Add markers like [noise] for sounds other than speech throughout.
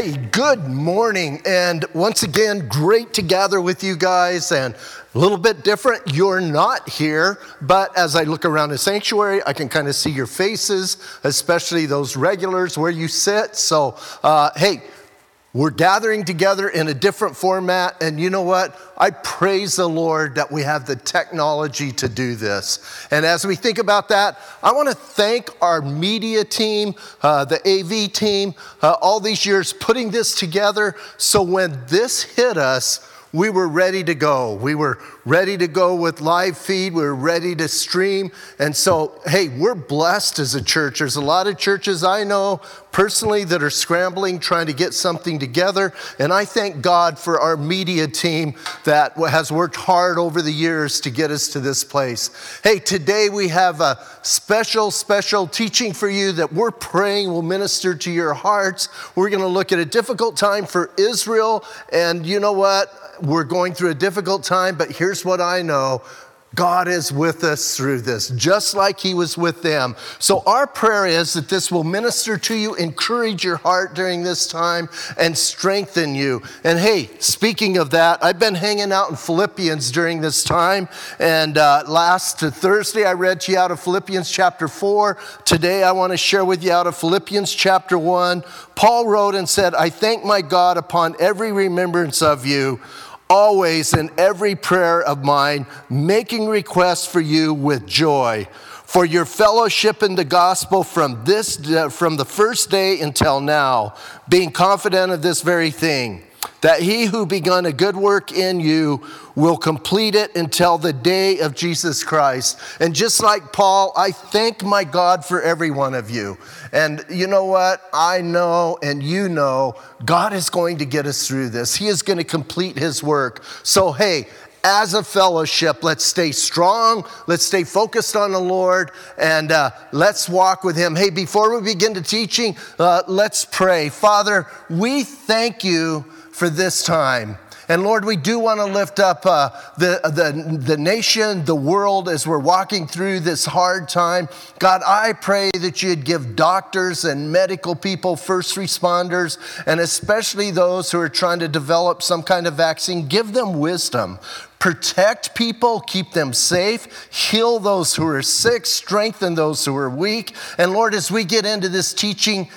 Hey, good morning. And once again, great to gather with you guys. And a little bit different, you're not here, but as I look around the sanctuary, I can kind of see your faces, especially those regulars where you sit. So, uh, hey, we're gathering together in a different format, and you know what? I praise the Lord that we have the technology to do this. And as we think about that, I want to thank our media team, uh, the AV team, uh, all these years putting this together so when this hit us, we were ready to go. We were ready to go with live feed. We were ready to stream. And so, hey, we're blessed as a church. There's a lot of churches I know personally that are scrambling, trying to get something together. And I thank God for our media team that has worked hard over the years to get us to this place. Hey, today we have a special, special teaching for you that we're praying will minister to your hearts. We're going to look at a difficult time for Israel. And you know what? we're going through a difficult time, but here's what I know God is with us through this, just like He was with them. So, our prayer is that this will minister to you, encourage your heart during this time, and strengthen you. And hey, speaking of that, I've been hanging out in Philippians during this time. And uh, last Thursday, I read to you out of Philippians chapter 4. Today, I want to share with you out of Philippians chapter 1. Paul wrote and said, I thank my God upon every remembrance of you always in every prayer of mine, making requests for you with joy, for your fellowship in the gospel from this uh, from the first day until now, being confident of this very thing that he who begun a good work in you will complete it until the day of Jesus Christ. And just like Paul, I thank my God for every one of you. And you know what? I know and you know God is going to get us through this. He is going to complete his work. So, hey, as a fellowship, let's stay strong, let's stay focused on the Lord, and uh, let's walk with Him. Hey, before we begin the teaching, uh, let's pray. Father, we thank you for this time. And Lord, we do want to lift up uh, the, the, the nation, the world as we're walking through this hard time. God, I pray that you'd give doctors and medical people, first responders, and especially those who are trying to develop some kind of vaccine, give them wisdom. Protect people, keep them safe, heal those who are sick, strengthen those who are weak. And Lord, as we get into this teaching,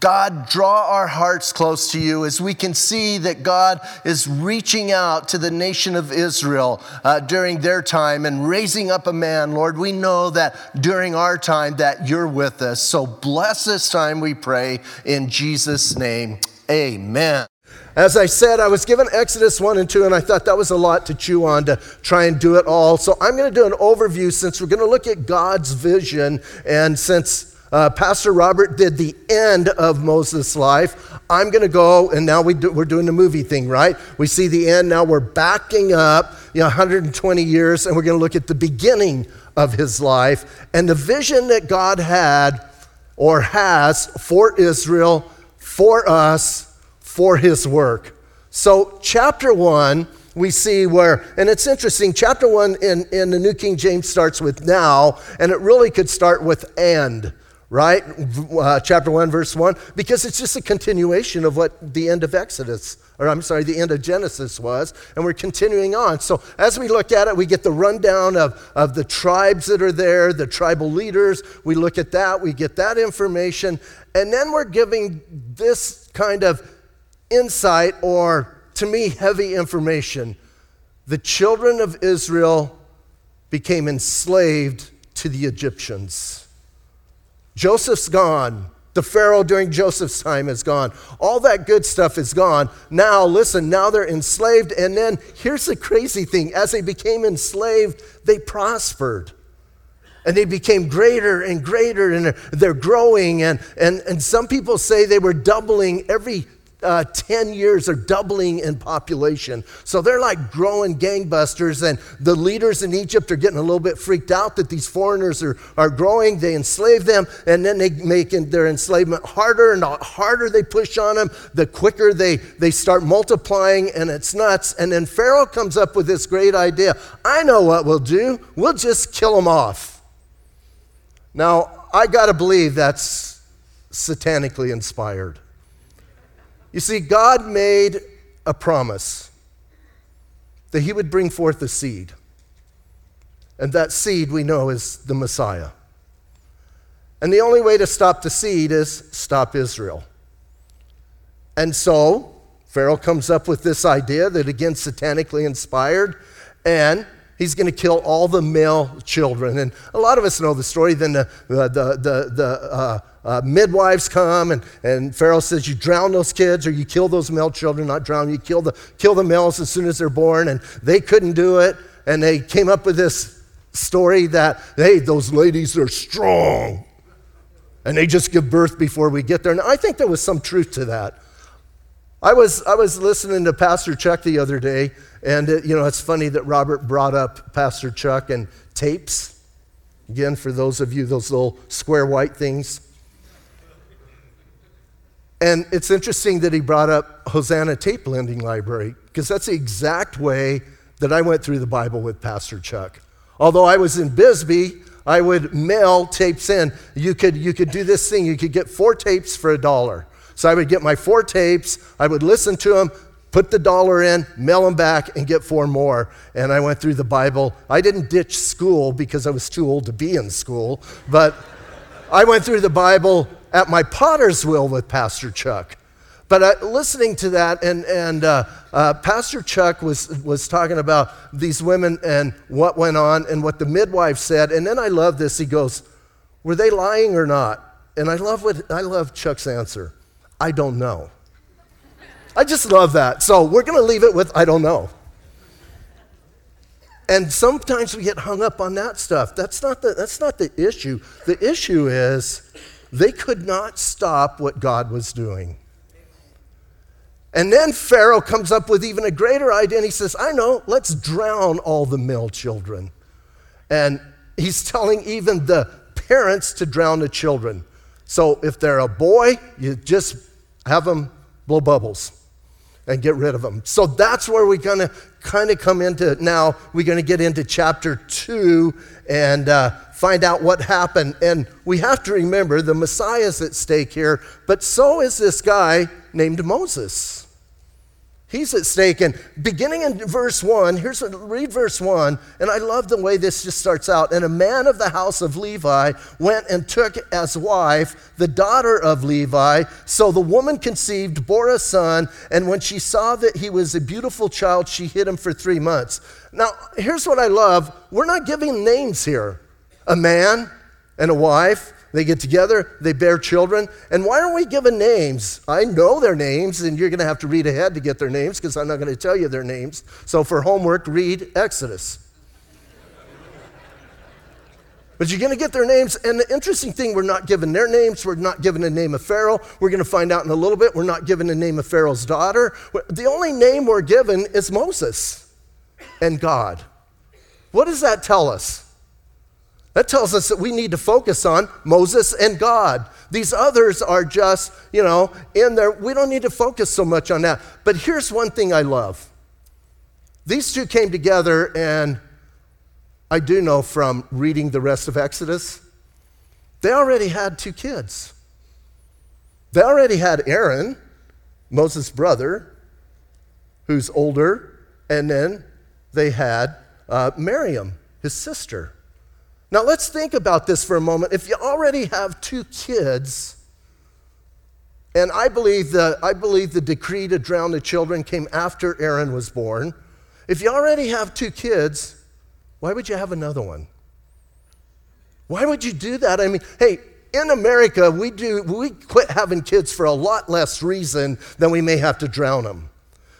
God, draw our hearts close to you as we can see that God is reaching out to the nation of Israel uh, during their time and raising up a man. Lord, we know that during our time that you're with us. So bless this time, we pray, in Jesus' name. Amen. As I said, I was given Exodus 1 and 2, and I thought that was a lot to chew on to try and do it all. So I'm going to do an overview since we're going to look at God's vision. And since uh, Pastor Robert did the end of Moses' life. I'm going to go, and now we do, we're doing the movie thing, right? We see the end. Now we're backing up you know, 120 years, and we're going to look at the beginning of his life and the vision that God had or has for Israel, for us, for his work. So, chapter one, we see where, and it's interesting, chapter one in, in the New King James starts with now, and it really could start with and right? Uh, chapter 1, verse 1, because it's just a continuation of what the end of Exodus, or I'm sorry, the end of Genesis was, and we're continuing on. So as we look at it, we get the rundown of, of the tribes that are there, the tribal leaders. We look at that, we get that information, and then we're giving this kind of insight, or to me, heavy information. The children of Israel became enslaved to the Egyptians. Joseph's gone. The Pharaoh during Joseph's time is gone. All that good stuff is gone. Now, listen, now they're enslaved. And then here's the crazy thing as they became enslaved, they prospered. And they became greater and greater, and they're growing. And, and, and some people say they were doubling every uh, 10 years are doubling in population. So they're like growing gangbusters, and the leaders in Egypt are getting a little bit freaked out that these foreigners are, are growing. They enslave them, and then they make their enslavement harder, and the harder they push on them, the quicker they, they start multiplying, and it's nuts. And then Pharaoh comes up with this great idea I know what we'll do, we'll just kill them off. Now, I got to believe that's satanically inspired. You see, God made a promise that He would bring forth a seed. And that seed we know is the Messiah. And the only way to stop the seed is stop Israel. And so, Pharaoh comes up with this idea that, again, satanically inspired, and he's going to kill all the male children. And a lot of us know the story. Then the, the, the, the uh, uh, midwives come, and, and Pharaoh says, You drown those kids, or you kill those male children, not drown, you kill the, kill the males as soon as they're born. And they couldn't do it. And they came up with this story that, hey, those ladies are strong. And they just give birth before we get there. And I think there was some truth to that. I was, I was listening to Pastor Chuck the other day, and it, you know, it's funny that Robert brought up Pastor Chuck and tapes. Again, for those of you, those little square white things. And it's interesting that he brought up Hosanna Tape Lending Library, because that's the exact way that I went through the Bible with Pastor Chuck. Although I was in Bisbee, I would mail tapes in. You could, you could do this thing, you could get four tapes for a dollar. So I would get my four tapes, I would listen to them, put the dollar in, mail them back, and get four more. And I went through the Bible. I didn't ditch school because I was too old to be in school, but I went through the Bible at my potter's wheel with Pastor Chuck. But uh, listening to that, and, and uh, uh, Pastor Chuck was, was talking about these women and what went on and what the midwife said. And then I love this. He goes, Were they lying or not? And I love, what, I love Chuck's answer I don't know. I just love that. So we're going to leave it with I don't know. And sometimes we get hung up on that stuff. That's not the, that's not the issue. The issue is they could not stop what God was doing. And then Pharaoh comes up with even a greater idea and he says, I know, let's drown all the male children. And he's telling even the parents to drown the children. So if they're a boy, you just have them blow bubbles and get rid of them. So that's where we're going to kind of come into now. We're going to get into chapter two and uh, find out what happened. And we have to remember the Messiah is at stake here, but so is this guy named Moses. He's at stake. And beginning in verse 1, here's what, read verse 1, and I love the way this just starts out. And a man of the house of Levi went and took as wife the daughter of Levi. So the woman conceived, bore a son, and when she saw that he was a beautiful child, she hid him for three months. Now, here's what I love we're not giving names here a man and a wife they get together, they bear children. And why aren't we given names? I know their names, and you're going to have to read ahead to get their names because I'm not going to tell you their names. So for homework, read Exodus. But you're going to get their names. And the interesting thing, we're not given their names. We're not given the name of Pharaoh. We're going to find out in a little bit. We're not given the name of Pharaoh's daughter. The only name we're given is Moses and God. What does that tell us? That tells us that we need to focus on Moses and God. These others are just, you know, in there. We don't need to focus so much on that. But here's one thing I love these two came together, and I do know from reading the rest of Exodus, they already had two kids. They already had Aaron, Moses' brother, who's older, and then they had uh, Miriam, his sister. Now, let's think about this for a moment. If you already have two kids, and I believe, the, I believe the decree to drown the children came after Aaron was born. If you already have two kids, why would you have another one? Why would you do that? I mean, hey, in America, we, do, we quit having kids for a lot less reason than we may have to drown them.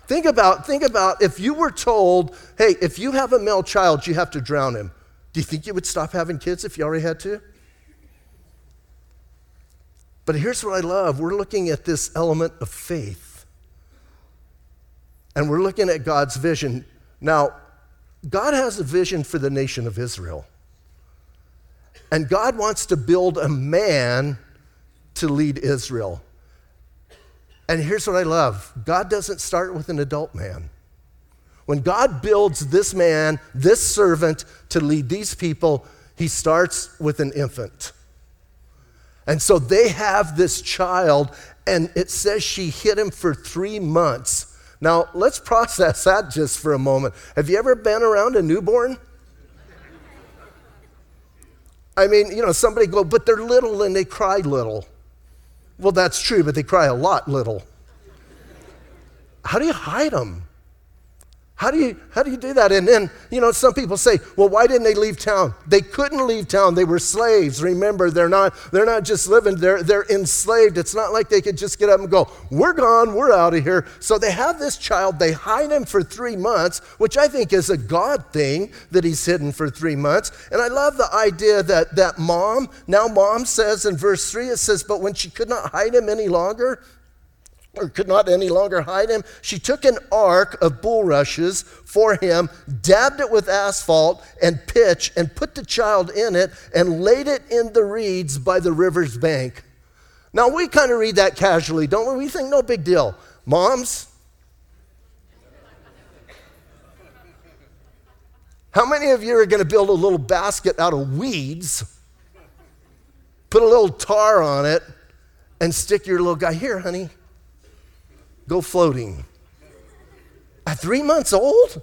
Think about, think about if you were told, hey, if you have a male child, you have to drown him. Do you think you would stop having kids if you already had two? But here's what I love we're looking at this element of faith. And we're looking at God's vision. Now, God has a vision for the nation of Israel. And God wants to build a man to lead Israel. And here's what I love God doesn't start with an adult man. When God builds this man, this servant to lead these people, he starts with an infant. And so they have this child, and it says she hid him for three months. Now, let's process that just for a moment. Have you ever been around a newborn? I mean, you know, somebody go, but they're little and they cry little. Well, that's true, but they cry a lot little. How do you hide them? How do you how do you do that? And then, you know, some people say, well, why didn't they leave town? They couldn't leave town. They were slaves. Remember, they're not they're not just living, they're they're enslaved. It's not like they could just get up and go, we're gone, we're out of here. So they have this child, they hide him for three months, which I think is a God thing that he's hidden for three months. And I love the idea that that mom, now mom says in verse three, it says, but when she could not hide him any longer, or could not any longer hide him, she took an ark of bulrushes for him, dabbed it with asphalt and pitch, and put the child in it, and laid it in the reeds by the river's bank. Now, we kind of read that casually, don't we? We think, no big deal. Moms, how many of you are going to build a little basket out of weeds, put a little tar on it, and stick your little guy here, honey? Go floating. At three months old?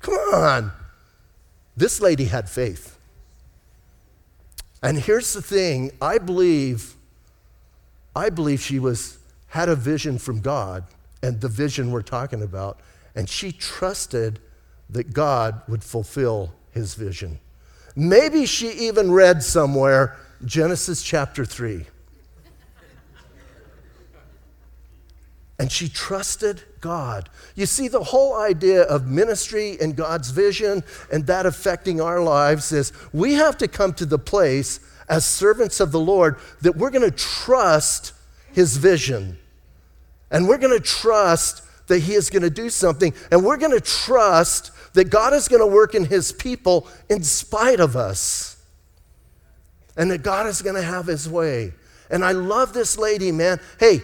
Come on. This lady had faith. And here's the thing I believe, I believe she was, had a vision from God, and the vision we're talking about, and she trusted that God would fulfill his vision. Maybe she even read somewhere Genesis chapter 3. And she trusted God. You see, the whole idea of ministry and God's vision and that affecting our lives is we have to come to the place as servants of the Lord that we're going to trust His vision. And we're going to trust that He is going to do something. And we're going to trust that God is going to work in His people in spite of us. And that God is going to have His way. And I love this lady, man. Hey,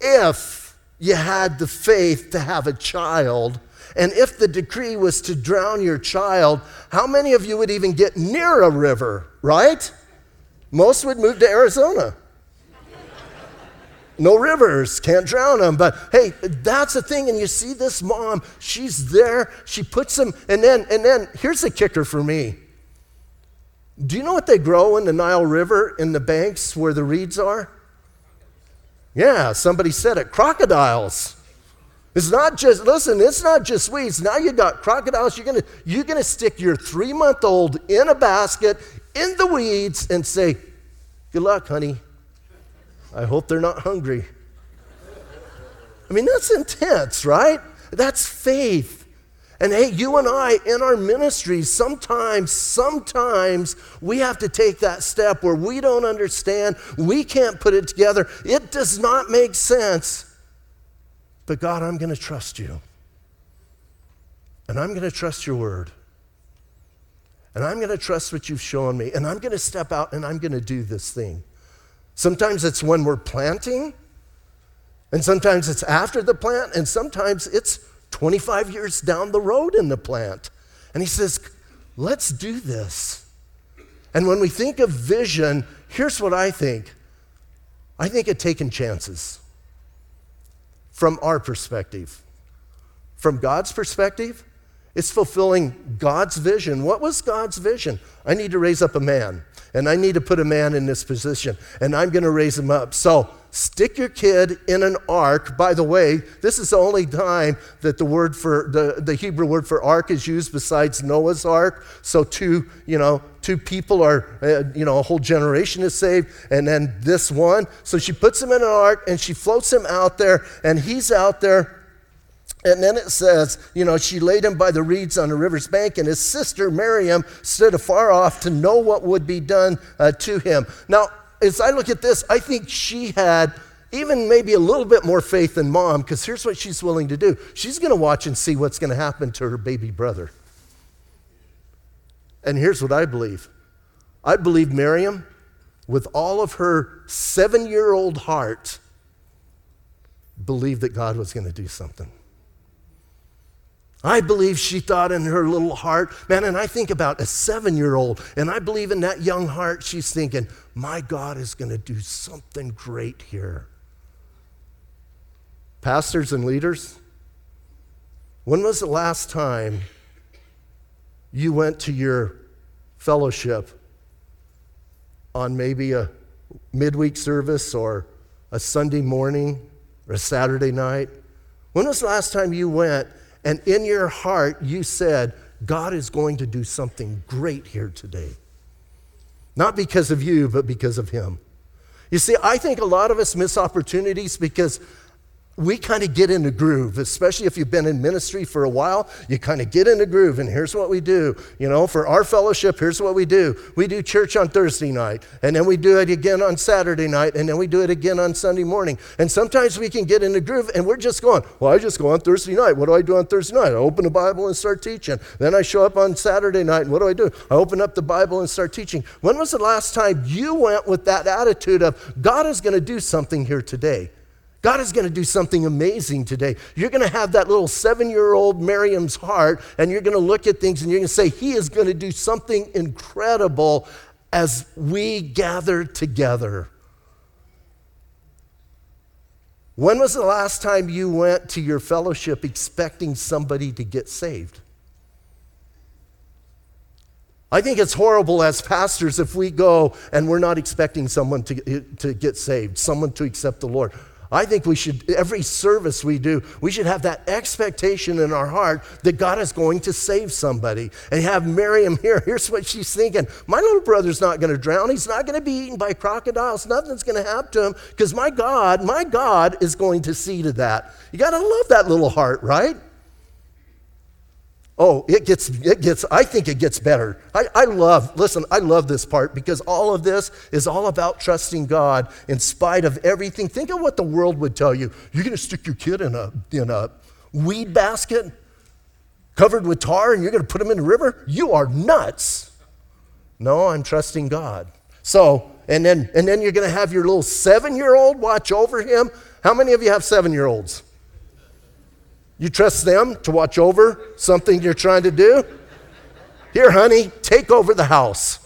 if you had the faith to have a child, and if the decree was to drown your child, how many of you would even get near a river, right? Most would move to Arizona. No rivers, can't drown them. But hey, that's the thing. And you see this mom, she's there, she puts them, and then, and then here's the kicker for me. Do you know what they grow in the Nile River in the banks where the reeds are? Yeah, somebody said it crocodiles. It's not just, listen, it's not just weeds. Now you got crocodiles. You're to you're gonna stick your three month old in a basket in the weeds and say, Good luck, honey. I hope they're not hungry. I mean, that's intense, right? That's faith. And hey, you and I in our ministries, sometimes, sometimes we have to take that step where we don't understand, we can't put it together, it does not make sense. But God, I'm going to trust you. And I'm going to trust your word. And I'm going to trust what you've shown me. And I'm going to step out and I'm going to do this thing. Sometimes it's when we're planting, and sometimes it's after the plant, and sometimes it's 25 years down the road in the plant. And he says, let's do this. And when we think of vision, here's what I think I think of taking chances from our perspective. From God's perspective, it's fulfilling God's vision. What was God's vision? I need to raise up a man, and I need to put a man in this position, and I'm going to raise him up. So, stick your kid in an ark. By the way, this is the only time that the word for the, the Hebrew word for ark is used besides Noah's ark. So two, you know, two people are, uh, you know, a whole generation is saved, and then this one. So she puts him in an ark and she floats him out there, and he's out there. And then it says, you know, she laid him by the reeds on the river's bank, and his sister Miriam stood afar off to know what would be done uh, to him. Now, as I look at this, I think she had even maybe a little bit more faith than mom, because here's what she's willing to do she's going to watch and see what's going to happen to her baby brother. And here's what I believe I believe Miriam, with all of her seven year old heart, believed that God was going to do something. I believe she thought in her little heart, man, and I think about a seven year old, and I believe in that young heart, she's thinking, my God is going to do something great here. Pastors and leaders, when was the last time you went to your fellowship on maybe a midweek service or a Sunday morning or a Saturday night? When was the last time you went and in your heart you said, God is going to do something great here today? Not because of you, but because of Him. You see, I think a lot of us miss opportunities because we kind of get in the groove, especially if you've been in ministry for a while. You kind of get in the groove, and here's what we do. You know, for our fellowship, here's what we do we do church on Thursday night, and then we do it again on Saturday night, and then we do it again on Sunday morning. And sometimes we can get in the groove, and we're just going, Well, I just go on Thursday night. What do I do on Thursday night? I open the Bible and start teaching. Then I show up on Saturday night, and what do I do? I open up the Bible and start teaching. When was the last time you went with that attitude of, God is going to do something here today? God is going to do something amazing today. You're going to have that little seven year old Miriam's heart, and you're going to look at things and you're going to say, He is going to do something incredible as we gather together. When was the last time you went to your fellowship expecting somebody to get saved? I think it's horrible as pastors if we go and we're not expecting someone to, to get saved, someone to accept the Lord. I think we should, every service we do, we should have that expectation in our heart that God is going to save somebody. And have Miriam here. Here's what she's thinking My little brother's not going to drown. He's not going to be eaten by crocodiles. Nothing's going to happen to him because my God, my God is going to see to that. You got to love that little heart, right? Oh, it gets, it gets, I think it gets better. I, I love, listen, I love this part because all of this is all about trusting God in spite of everything. Think of what the world would tell you. You're going to stick your kid in a, in a weed basket covered with tar and you're going to put him in the river? You are nuts. No, I'm trusting God. So, and then, and then you're going to have your little seven year old watch over him. How many of you have seven year olds? You trust them to watch over something you're trying to do? Here, honey, take over the house.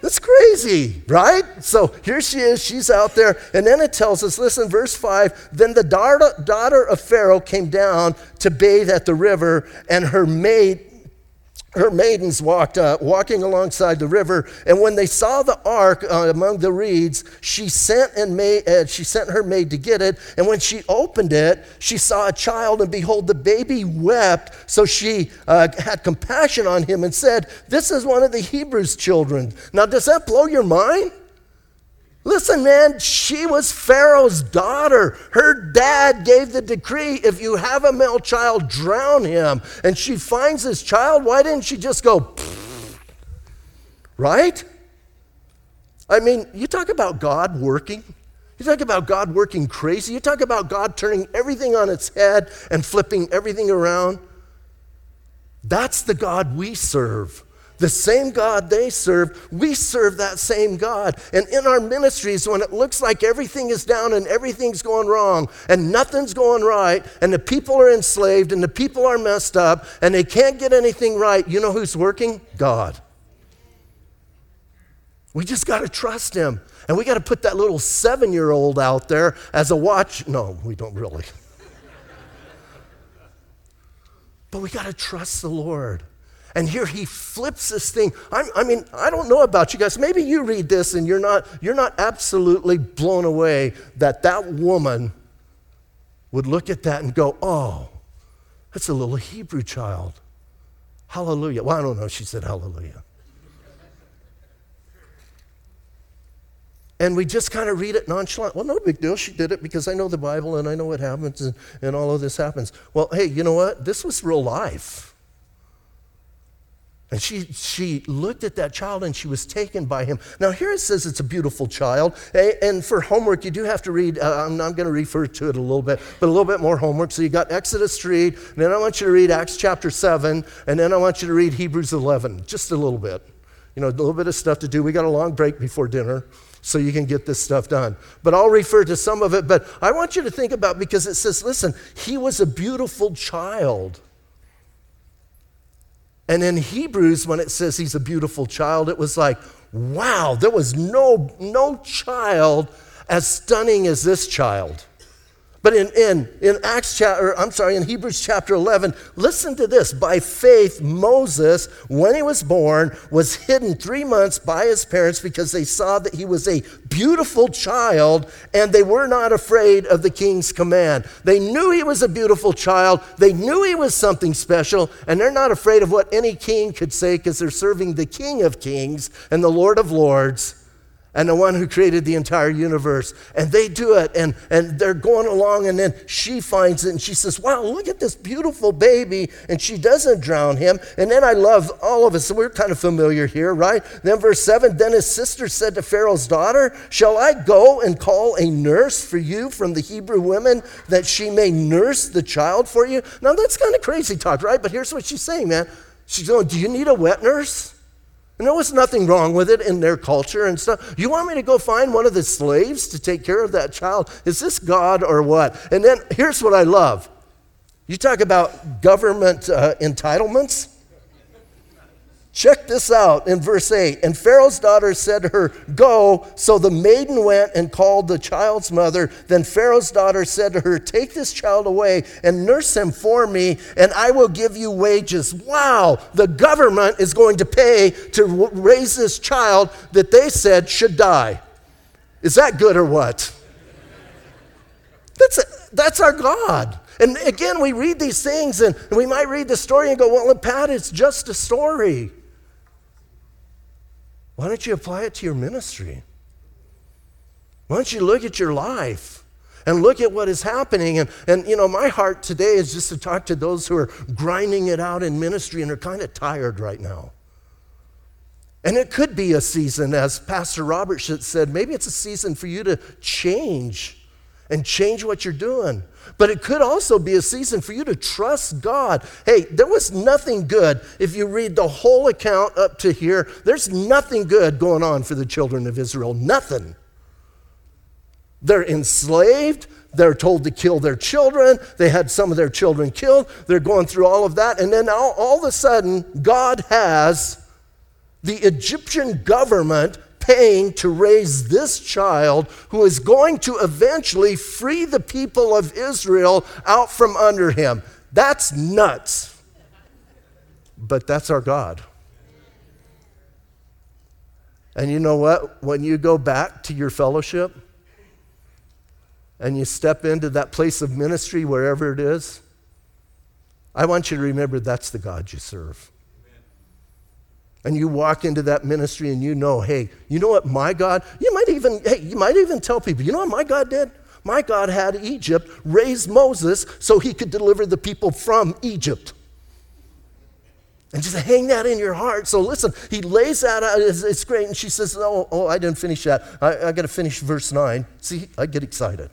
That's crazy, right? So here she is, she's out there. And then it tells us listen, verse 5 then the daughter of Pharaoh came down to bathe at the river, and her maid her maidens walked uh, walking alongside the river and when they saw the ark uh, among the reeds she sent and made, uh, she sent her maid to get it and when she opened it she saw a child and behold the baby wept. So she uh, had compassion on him and said this is one of the hebrews children. Now does that blow your mind Listen, man, she was Pharaoh's daughter. Her dad gave the decree if you have a male child, drown him. And she finds this child. Why didn't she just go, right? I mean, you talk about God working. You talk about God working crazy. You talk about God turning everything on its head and flipping everything around. That's the God we serve. The same God they serve, we serve that same God. And in our ministries, when it looks like everything is down and everything's going wrong and nothing's going right, and the people are enslaved and the people are messed up and they can't get anything right, you know who's working? God. We just got to trust Him. And we got to put that little seven year old out there as a watch. No, we don't really. [laughs] but we got to trust the Lord. And here he flips this thing. I, I, mean, I don't know about you guys. Maybe you read this and you're not, you're not absolutely blown away that that woman would look at that and go, oh, that's a little Hebrew child. Hallelujah. Well, I don't know. She said hallelujah. And we just kind of read it nonchalant. Well, no big deal. She did it because I know the Bible and I know what happens and, and all of this happens. Well, hey, you know what? This was real life. And she, she looked at that child and she was taken by him. Now, here it says it's a beautiful child. And for homework, you do have to read, uh, I'm, I'm going to refer to it a little bit, but a little bit more homework. So you got Exodus 3, and then I want you to read Acts chapter 7, and then I want you to read Hebrews 11, just a little bit. You know, a little bit of stuff to do. We got a long break before dinner so you can get this stuff done. But I'll refer to some of it. But I want you to think about because it says, listen, he was a beautiful child. And in Hebrews, when it says he's a beautiful child, it was like, wow, there was no, no child as stunning as this child. But in, in, in Acts chapter, I'm sorry, in Hebrews chapter 11, listen to this. By faith, Moses, when he was born, was hidden three months by his parents because they saw that he was a beautiful child and they were not afraid of the king's command. They knew he was a beautiful child. They knew he was something special and they're not afraid of what any king could say because they're serving the king of kings and the Lord of lords and the one who created the entire universe. And they do it, and, and they're going along, and then she finds it, and she says, Wow, look at this beautiful baby. And she doesn't drown him. And then I love all of us, we're kind of familiar here, right? Then, verse 7 Then his sister said to Pharaoh's daughter, Shall I go and call a nurse for you from the Hebrew women that she may nurse the child for you? Now, that's kind of crazy talk, right? But here's what she's saying, man. She's going, Do you need a wet nurse? And there was nothing wrong with it in their culture and stuff. You want me to go find one of the slaves to take care of that child? Is this God or what? And then here's what I love you talk about government uh, entitlements. Check this out in verse 8. And Pharaoh's daughter said to her, Go. So the maiden went and called the child's mother. Then Pharaoh's daughter said to her, Take this child away and nurse him for me, and I will give you wages. Wow, the government is going to pay to raise this child that they said should die. Is that good or what? That's, a, that's our God. And again, we read these things and we might read the story and go, Well, Pat, it's just a story. Why don't you apply it to your ministry? Why don't you look at your life and look at what is happening? And, and you know, my heart today is just to talk to those who are grinding it out in ministry and are kind of tired right now. And it could be a season, as Pastor Robert said, maybe it's a season for you to change and change what you're doing. But it could also be a season for you to trust God. Hey, there was nothing good. If you read the whole account up to here, there's nothing good going on for the children of Israel. Nothing. They're enslaved. They're told to kill their children. They had some of their children killed. They're going through all of that. And then all, all of a sudden, God has the Egyptian government paying to raise this child who is going to eventually free the people of Israel out from under him. That's nuts. But that's our God. And you know what? When you go back to your fellowship and you step into that place of ministry, wherever it is, I want you to remember that's the God you serve and you walk into that ministry and you know, hey, you know what my God, you might even, hey, you might even tell people, you know what my God did? My God had Egypt raise Moses so he could deliver the people from Egypt. And just hang that in your heart. So listen, he lays that out. It's, it's great. And she says, oh, oh, I didn't finish that. I, I got to finish verse 9. See, I get excited.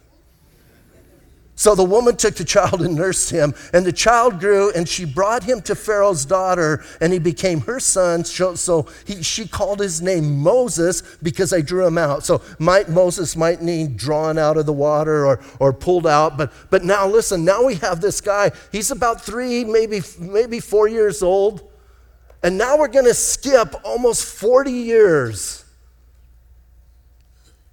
So the woman took the child and nursed him, and the child grew, and she brought him to Pharaoh's daughter, and he became her son. So he, she called his name Moses because I drew him out. So might Moses might need drawn out of the water or, or pulled out, but but now listen, now we have this guy. He's about three, maybe maybe four years old, and now we're going to skip almost 40 years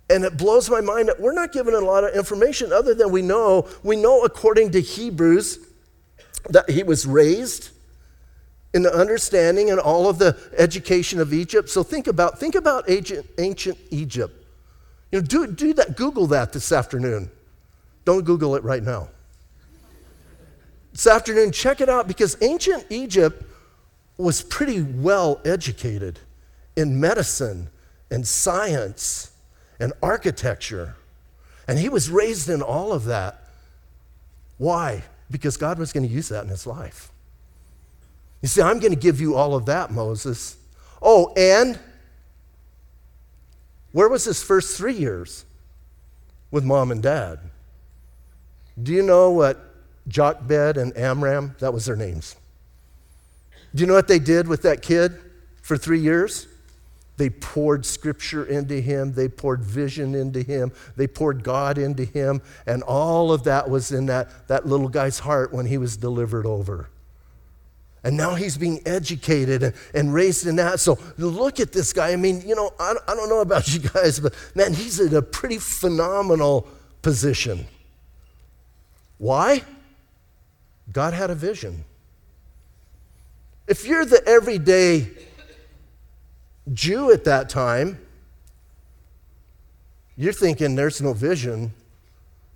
and it blows my mind that we're not given a lot of information other than we know. We know, according to Hebrews, that he was raised in the understanding and all of the education of Egypt. So think about, think about ancient, ancient Egypt. You know, do, do that, Google that this afternoon. Don't Google it right now. This afternoon, check it out because ancient Egypt was pretty well educated in medicine and science and architecture. And he was raised in all of that. Why? Because God was going to use that in his life. You see, I'm going to give you all of that, Moses. Oh, and where was his first three years? With mom and dad. Do you know what Jochebed and Amram, that was their names. Do you know what they did with that kid for three years? They poured scripture into him. They poured vision into him. They poured God into him. And all of that was in that, that little guy's heart when he was delivered over. And now he's being educated and, and raised in that. So look at this guy. I mean, you know, I, I don't know about [laughs] you guys, but man, he's in a pretty phenomenal position. Why? God had a vision. If you're the everyday Jew at that time, you're thinking there's no vision.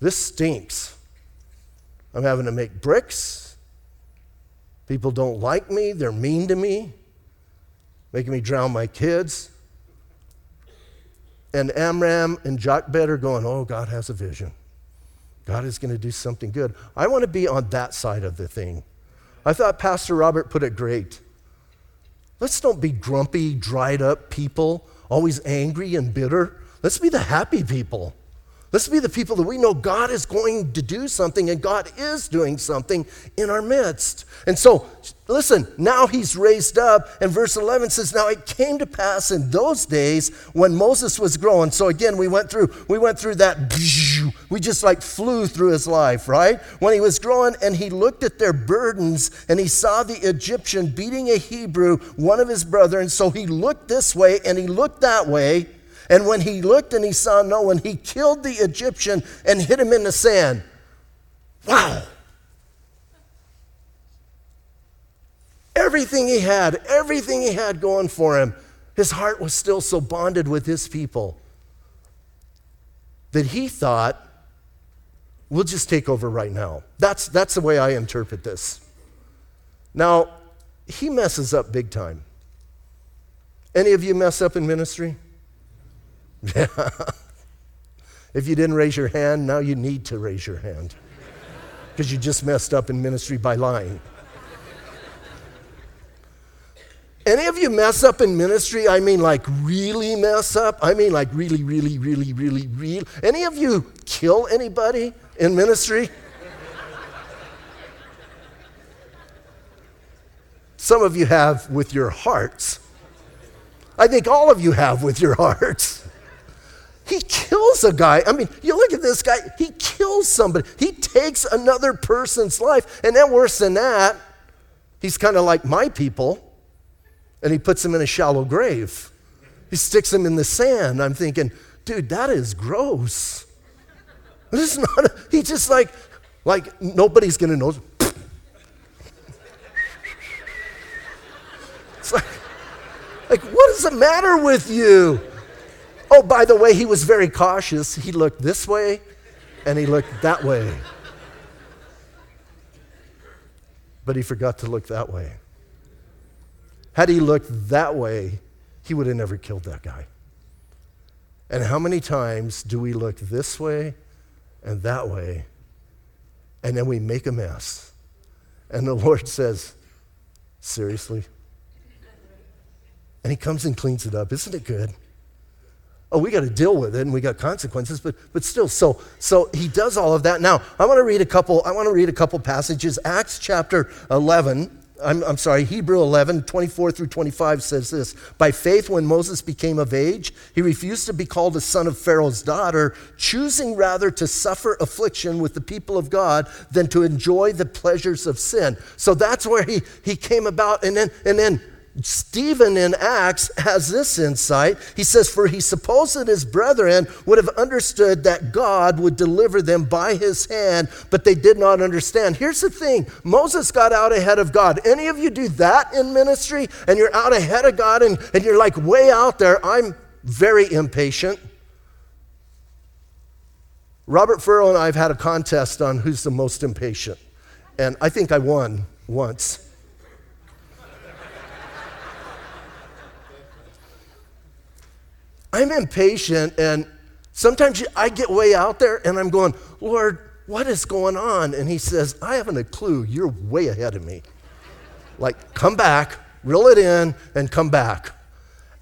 This stinks. I'm having to make bricks. People don't like me. They're mean to me, making me drown my kids. And Amram and Jochebed are going, Oh, God has a vision. God is going to do something good. I want to be on that side of the thing. I thought Pastor Robert put it great. Let's don't be grumpy, dried up people, always angry and bitter. Let's be the happy people. Let's be the people that we know God is going to do something and God is doing something in our midst. And so, listen, now he's raised up, and verse 11 says, Now it came to pass in those days when Moses was growing. So again, we went through, we went through that, we just like flew through his life, right? When he was growing and he looked at their burdens and he saw the Egyptian beating a Hebrew, one of his brethren. So he looked this way and he looked that way. And when he looked and he saw no one, he killed the Egyptian and hit him in the sand. Wow. Everything he had, everything he had going for him, his heart was still so bonded with his people that he thought, we'll just take over right now. That's, that's the way I interpret this. Now, he messes up big time. Any of you mess up in ministry? Yeah. [laughs] if you didn't raise your hand, now you need to raise your hand because you just messed up in ministry by lying. Any of you mess up in ministry? I mean, like really mess up? I mean, like really, really, really, really, really real. Any of you kill anybody in ministry? Some of you have with your hearts. I think all of you have with your hearts. He kills a guy. I mean, you look at this guy, he kills somebody. He takes another person's life. And then, worse than that, he's kind of like my people, and he puts them in a shallow grave. He sticks them in the sand. I'm thinking, dude, that is gross. [laughs] This is not, a, he just like, like nobody's gonna know. [laughs] It's like, like, what is the matter with you? Oh, by the way, he was very cautious. He looked this way and he looked that way. But he forgot to look that way. Had he looked that way, he would have never killed that guy. And how many times do we look this way and that way, and then we make a mess? And the [laughs] Lord says, Seriously? And he comes and cleans it up. Isn't it good? oh, we got to deal with it and we got consequences, but, but still, so, so he does all of that. Now, I want to read a couple, I want to read a couple passages. Acts chapter 11, I'm, I'm sorry, Hebrew 11, 24 through 25 says this By faith, when Moses became of age, he refused to be called a son of Pharaoh's daughter, choosing rather to suffer affliction with the people of God than to enjoy the pleasures of sin. So that's where he, he came about. And then, and then Stephen in Acts has this insight. He says, For he supposed that his brethren would have understood that God would deliver them by his hand, but they did not understand. Here's the thing Moses got out ahead of God. Any of you do that in ministry and you're out ahead of God and, and you're like way out there? I'm very impatient. Robert Furrow and I have had a contest on who's the most impatient, and I think I won once. I'm impatient, and sometimes I get way out there and I'm going, Lord, what is going on? And He says, I haven't a clue. You're way ahead of me. like, come back, reel it in, and come back.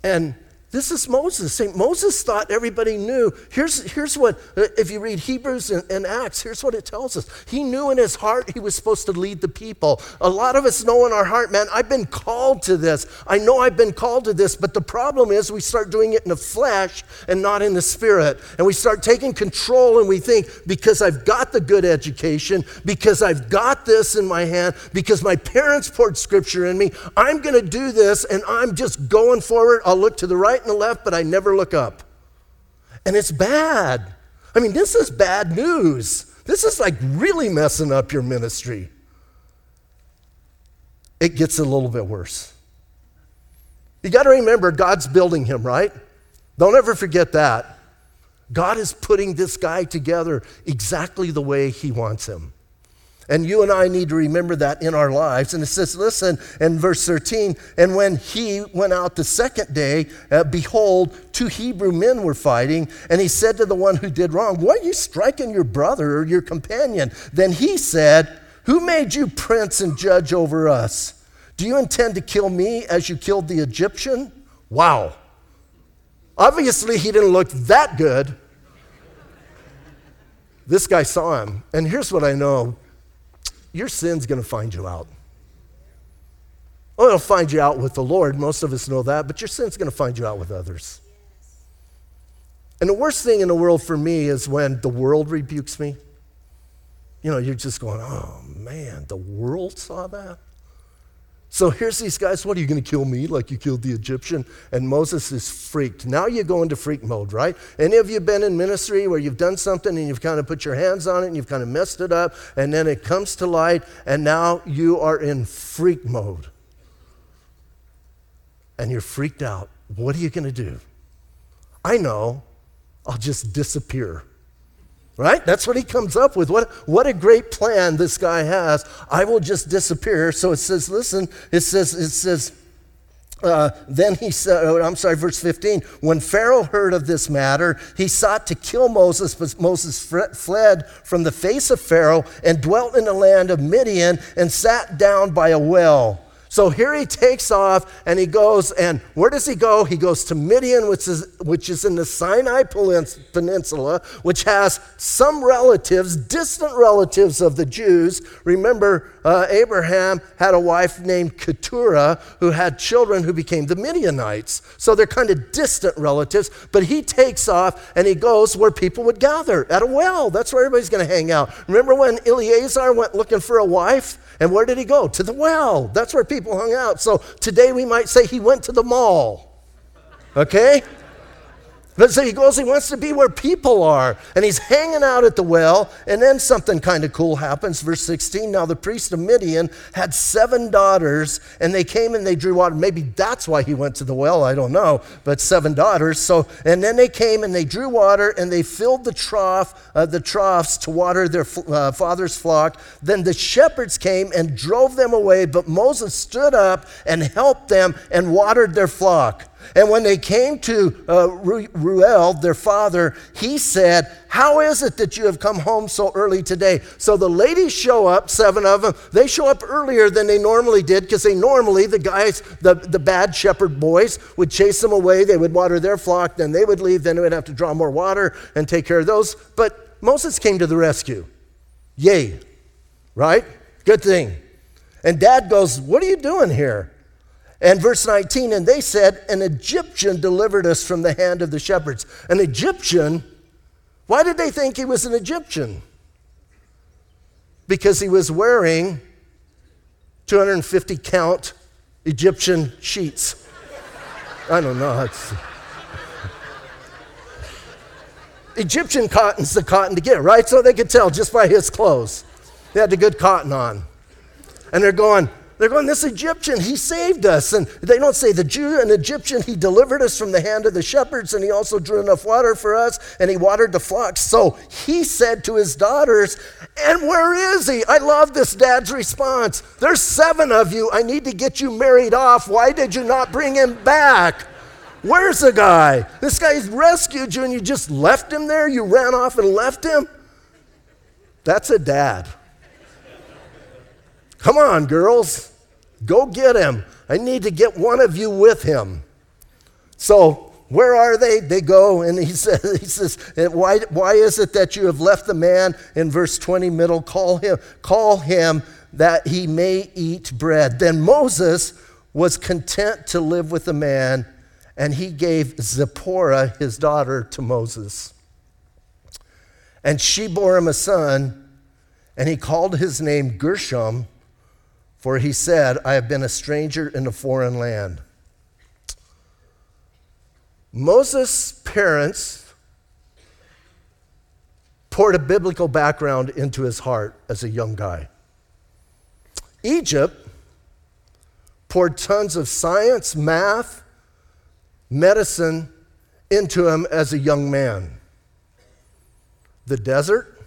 And this is Moses. St. Moses thought everybody knew. Here's, here's what, uh, if you read Hebrews and, and, Acts, here's what it tells us. He knew in his heart he was supposed to lead the people. A lot of us know in our heart, man, I've been called to this. I know I've been called to this, but the problem is we start doing it in the flesh and not in the spirit. And we start taking control and we think, because I've got the good education, because I've got this in my hand, because my parents poured scripture in me, I'm going to do this and I'm just going forward. I'll look to the right right and the left, but I never look up. And it's bad. I mean, this is bad news this is like really messing up your ministry. It gets a little bit worse. You got to remember, God's building him, right? Don't ever forget that. God is putting this guy together exactly the way he wants him. And you and I need to remember that in our lives. And it says, listen, in verse 13, and when he went out the second day, uh, behold, two Hebrew men were fighting. And he said to the one who did wrong, Why are you striking your brother or your companion? Then he said, Who made you prince and judge over us? Do you intend to kill me as you killed the Egyptian? Wow. Obviously, he didn't look that good. This guy saw him. And here's what I know your sin's going to find you out. Oh, it'll find you out with the Lord. Most of us know that, but your sin's going to find you out with others. And the worst thing in the world for me is when the world rebukes me. You know, you're just going, oh man, the world saw that? So here's these guys, what are you going to kill me like you killed the Egyptian? And Moses is freaked. Now you go into freak mode, right? Any of you been in ministry where you've done something and you've kind of put your hands on it and you've kind of messed it up and then it comes to light and now you are in freak mode. And you're freaked out. What are you going to do? I know, I'll just disappear right? That's what he comes up with. What, what a great plan this guy has. I will just disappear. So it says, listen, it says, it says, uh, then he said, oh, I'm sorry, verse 15. When Pharaoh heard of this matter, he sought to kill Moses, but Moses fled from the face of Pharaoh and dwelt in the land of Midian and sat down by a well. So here he takes off and he goes, and where does he go? He goes to Midian, which is, which is in the Sinai Peninsula, which has some relatives, distant relatives of the Jews. Remember, uh, Abraham had a wife named Keturah who had children who became the Midianites. So they're kind of distant relatives, but he takes off and he goes where people would gather at a well. That's where everybody's going to hang out. Remember when Eliezer went looking for a wife? And where did he go? To the well. That's where people hung out. So today we might say he went to the mall. Okay? But so he goes, he wants to be where people are. And he's hanging out at the well. And then something kind of cool happens. Verse 16 Now the priest of Midian had seven daughters, and they came and they drew water. Maybe that's why he went to the well. I don't know. But seven daughters. So, and then they came and they drew water and they filled the trough, uh, the troughs to water their uh, father's flock. Then the shepherds came and drove them away. But Moses stood up and helped them and watered their flock. And when they came to uh, Reuel, their father, he said, How is it that you have come home so early today? So the ladies show up, seven of them. They show up earlier than they normally did because they normally, the guys, the, the bad shepherd boys, would chase them away. They would water their flock, then they would leave, then they would have to draw more water and take care of those. But Moses came to the rescue. Yay, right? Good thing. And dad goes, What are you doing here? And verse 19, and they said, An Egyptian delivered us from the hand of the shepherds. An Egyptian? Why did they think he was an Egyptian? Because he was wearing 250 count Egyptian sheets. I don't know. It's, Egyptian cotton's the cotton to get, right? So they could tell just by his clothes. They had the good cotton on. And they're going, they're going, This Egyptian, he saved us. And they don't say the Jew, an Egyptian, he delivered us from the hand of the shepherds, and he also drew enough water for us, and he watered the flocks. So he said to his daughters, And where is he? I love this dad's response. There's seven of you. I need to get you married off. Why did you not bring him back? Where's the guy? This guy's rescued you and you just left him there? You ran off and left him? That's a dad. Come on, girls, go get him. I need to get one of you with him. So, where are they? They go, and he [laughs] says, he says why, why is it that you have left the man in verse 20 middle? Call him, call him that he may eat bread. Then Moses was content to live with the man, and he gave Zipporah, his daughter, to Moses. And she bore him a son, and he called his name Gershom for he said, I have been a stranger in a foreign land. Moses' parents poured a biblical background into his heart as a young guy. Egypt poured tons of science, math, medicine into him as a young man. The desert,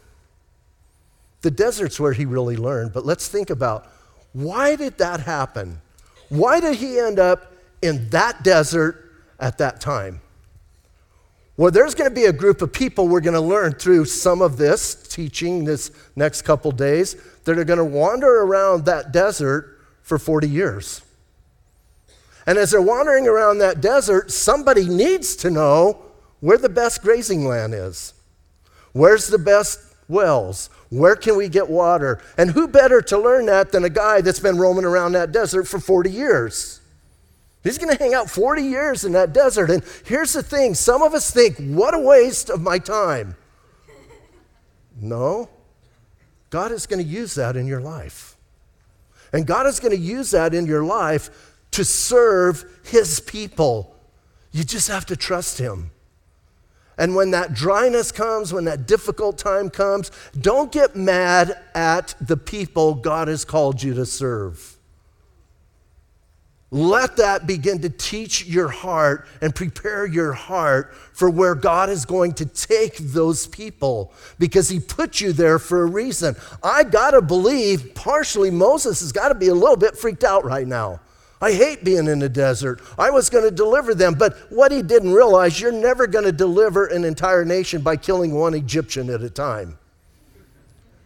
the desert's where he really learned, but let's think about why did that happen? Why did he end up in that desert at that time? Well, there's going to be a group of people we're going to learn through some of this teaching this next couple days that are going to wander around that desert for 40 years. And as they're wandering around that desert, somebody needs to know where the best grazing land is. Where's the best wells? Where can we get water? And who better to learn that than a guy that's been roaming around that desert for 40 years? He's going to hang out 40 years in that desert. And here's the thing some of us think, what a waste of my time. No, God is going to use that in your life. And God is going to use that in your life to serve His people. You just have to trust Him. And when that dryness comes, when that difficult time comes, don't get mad at the people God has called you to serve. Let that begin to teach your heart and prepare your heart for where God is going to take those people because He put you there for a reason. I got to believe, partially, Moses has got to be a little bit freaked out right now. I hate being in the desert. I was going to deliver them, but what he didn't realize, you're never going to deliver an entire nation by killing one Egyptian at a time.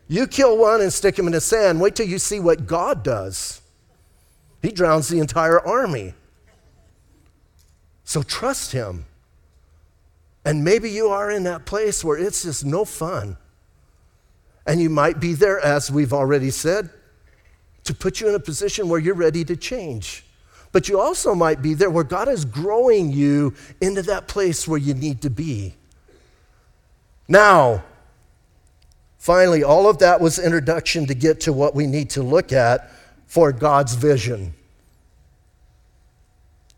You kill one and stick him in the sand, wait till you see what God does. He drowns the entire army. So trust him. And maybe you are in that place where it's just no fun. And you might be there, as we've already said, to put you in a position where you're ready to change. But you also might be there where God is growing you into that place where you need to be. Now, finally, all of that was introduction to get to what we need to look at for God's vision.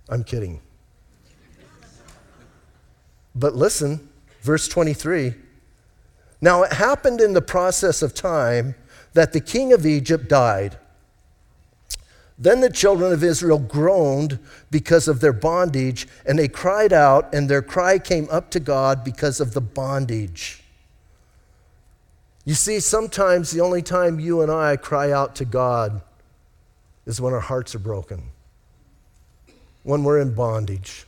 I'm kidding. But listen, verse 23. Now it happened in the process of time that the king of Egypt died. Then the children of Israel groaned because of their bondage, and they cried out, and their cry came up to God because of the bondage. You see, sometimes the only time you and I cry out to God is when our hearts are broken, when we're in bondage.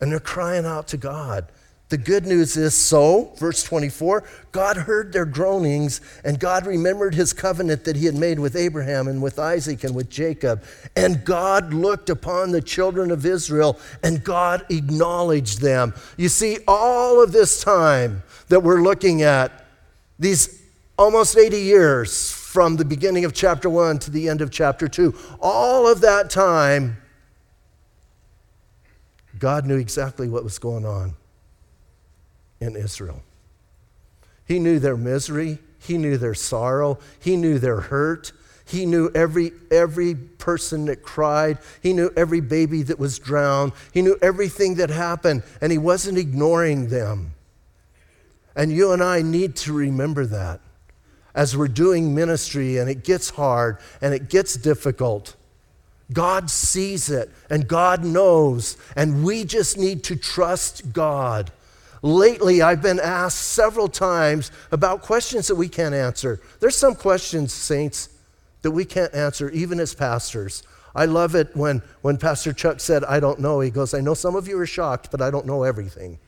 And they're crying out to God. The good news is so, verse 24, God heard their groanings, and God remembered his covenant that he had made with Abraham and with Isaac and with Jacob. And God looked upon the children of Israel, and God acknowledged them. You see, all of this time that we're looking at, these almost 80 years from the beginning of chapter 1 to the end of chapter 2, all of that time, God knew exactly what was going on in Israel. He knew their misery, he knew their sorrow, he knew their hurt. He knew every, every person that cried. He knew every baby that was drowned. He knew everything that happened, and he wasn't ignoring them. And you and I need to remember that as we're doing ministry and it gets hard and it gets difficult. God sees it and God knows, and we just need to trust God Lately, I've been asked several times about questions that we can't answer. There's some questions, saints, that we can't answer, even as pastors. I love it when, when Pastor Chuck said, I don't know. He goes, I know some of you are shocked, but I don't know everything.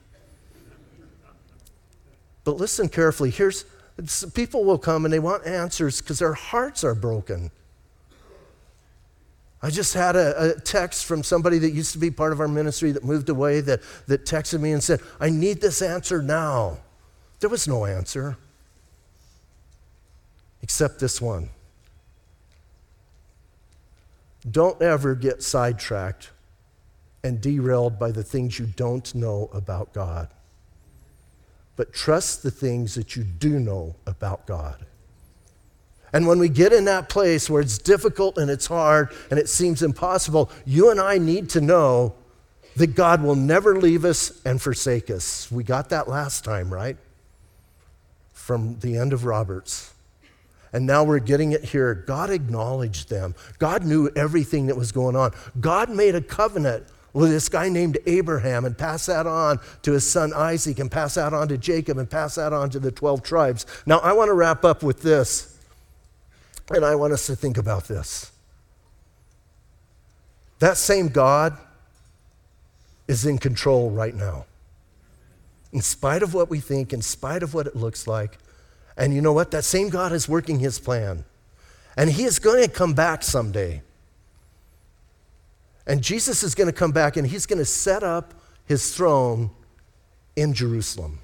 But listen carefully. Here's people will come and they want answers because their hearts are broken. I just had a, a, text from somebody that used to be part of our ministry that moved away that, that texted me and said, I need this answer now. There was no answer except this one. Don't ever get sidetracked and derailed by the things you don't know about God, but trust the things that you do know about God. And when we get in that place where it's difficult and it's hard and it seems impossible, you and I need to know that God will never leave us and forsake us. We got that last time, right? From the end of Roberts. And now we're getting it here. God acknowledged them. God knew everything that was going on. God made a covenant with this guy named Abraham and pass that on to his son Isaac and pass that on to Jacob and pass that on to the 12 tribes. Now, I want to wrap up with this, and I want us to think about this. That same God is in control right now. In spite of what we think, in spite of what it looks like. And you know what? That same God is working his plan. And he is going to come back someday. And Jesus is going to come back and he's going to set up his throne in Jerusalem.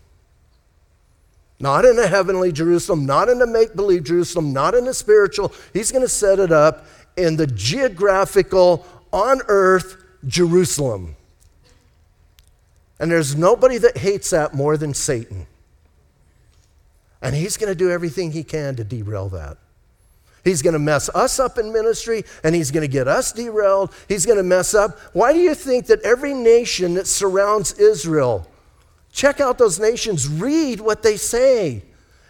Not in a heavenly Jerusalem, not in a make believe Jerusalem, not in a spiritual. He's going to set it up in the geographical, on earth Jerusalem. And there's nobody that hates that more than Satan. And he's going to do everything he can to derail that. He's going to mess us up in ministry and he's going to get us derailed. He's going to mess up. Why do you think that every nation that surrounds Israel, check out those nations, read what they say.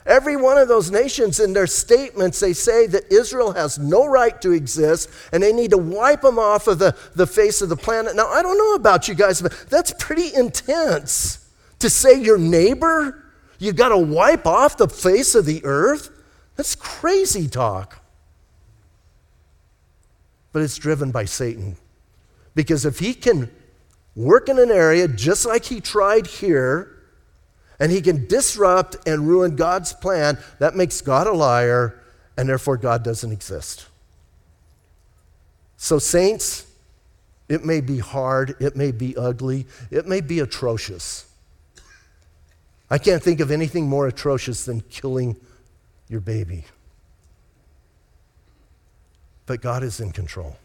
Every one of those nations, in their statements, they say that Israel has no right to exist and they need to wipe them off of the, the face of the planet. Now, I don't know about you guys, but that's pretty intense to say your neighbor, you got to wipe off the face of the earth. That's crazy talk. But it's driven by Satan. Because if he can work in an area just like he tried here, and he can disrupt and ruin God's plan, that makes God a liar, and therefore God doesn't exist. So, saints, it may be hard, it may be ugly, it may be atrocious. I can't think of anything more atrocious than killing your baby. But God is in control.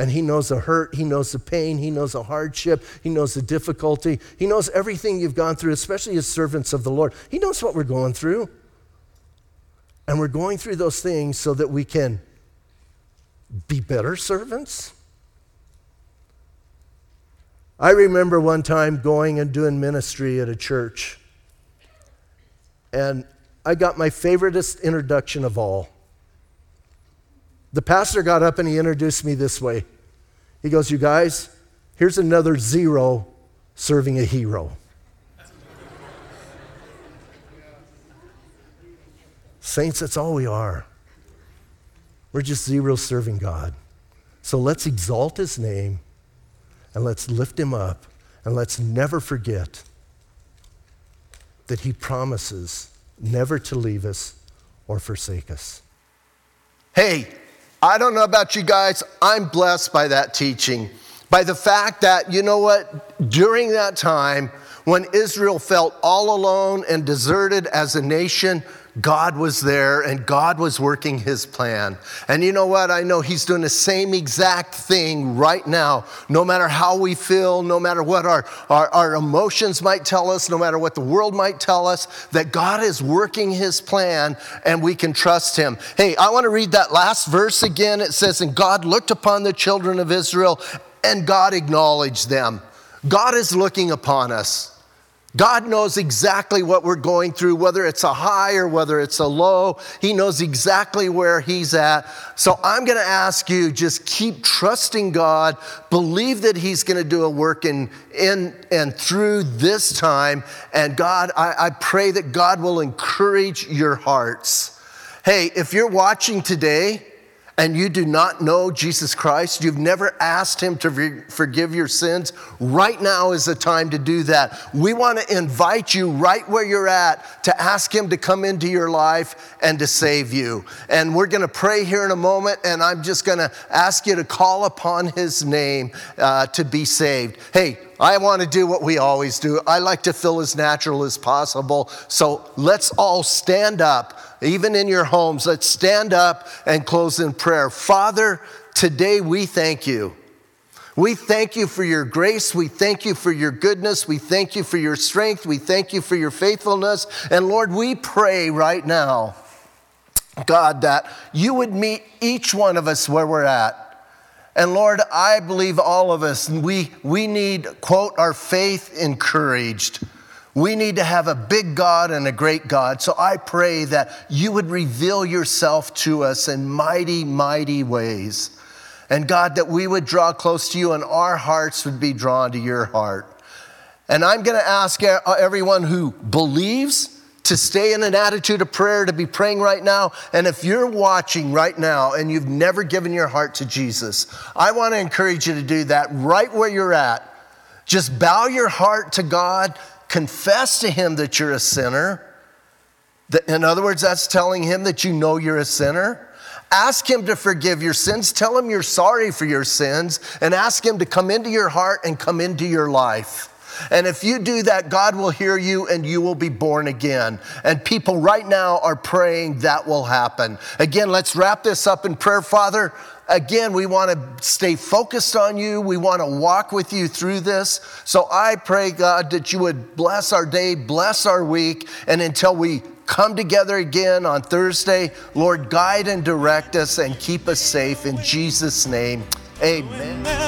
And He knows the hurt, He knows the pain, He knows the hardship, He knows the difficulty, He knows everything you've gone through, especially as servants of the Lord. He knows what we're going through. And we're going through those things so that we can be better servants. I remember one time going and doing ministry at a church, and I got my favoriteest introduction of all. The pastor got up and he introduced me this way. He goes, You guys, here's another zero serving a hero. Saints, that's all we are. We're just zero serving God. So let's exalt his name and let's lift him up and let's never forget that he promises never to leave us or forsake us. Hey, I don't know about you guys, I'm blessed by that teaching, by the fact that, you know what, during that time when Israel felt all alone and deserted as a nation, God was there and God was working his plan. And you know what? I know he's doing the same exact thing right now. No matter how we feel, no matter what our, our, our, emotions might tell us, no matter what the world might tell us, that God is working his plan and we can trust him. Hey, I want to read that last verse again. It says, And God looked upon the children of Israel and God acknowledged them. God is looking upon us. God knows exactly what we're going through, whether it's a high or whether it's a low. He knows exactly where He's at. So I'm going to ask you just keep trusting God, believe that He's going to do a work in, in and through this time. And God, I, I pray that God will encourage your hearts. Hey, if you're watching today, and you do not know Jesus Christ, you've never asked Him to forgive your sins, right now is the time to do that. We want to invite you right where you're at to ask Him to come into your life and to save you. And we're going to pray here in a moment, and I'm just going to ask you to call upon His name uh, to be saved. Hey, I want to do what we always do. I like to feel as natural as possible. So let's all stand up even in your homes, let's stand up and close in prayer. Father, today we thank you. We thank you for your grace. We thank you for your goodness. We thank you for your strength. We thank you for your faithfulness. And Lord, we pray right now, God, that you would meet each one of us where we're at. And Lord, I believe all of us, we, we need, quote, our faith encouraged. We need to have a big God and a great God. So I pray that you would reveal yourself to us in mighty, mighty ways. And God, that we would draw close to you and our hearts would be drawn to your heart. And I'm going to ask uh, everyone who believes to stay in an attitude of prayer, to be praying right now. And if you're watching right now and you've never given your heart to Jesus, I want to encourage you to do that right where you're at. Just bow your heart to God, confess to Him that you're a sinner. In other words, that's telling Him that you know you're a sinner. Ask Him to forgive your sins. Tell Him you're sorry for your sins, and ask Him to come into your heart and come into your life. And if you do that, God will hear you and you will be born again. And people right now are praying that will happen. Again, let's wrap this up in prayer, Father. Again, we want to stay focused on you. We want to walk with you through this. So I pray, God, that you would bless our day, bless our week, and until we come together again on Thursday, Lord, guide and direct us and keep us safe in Jesus' name. Amen.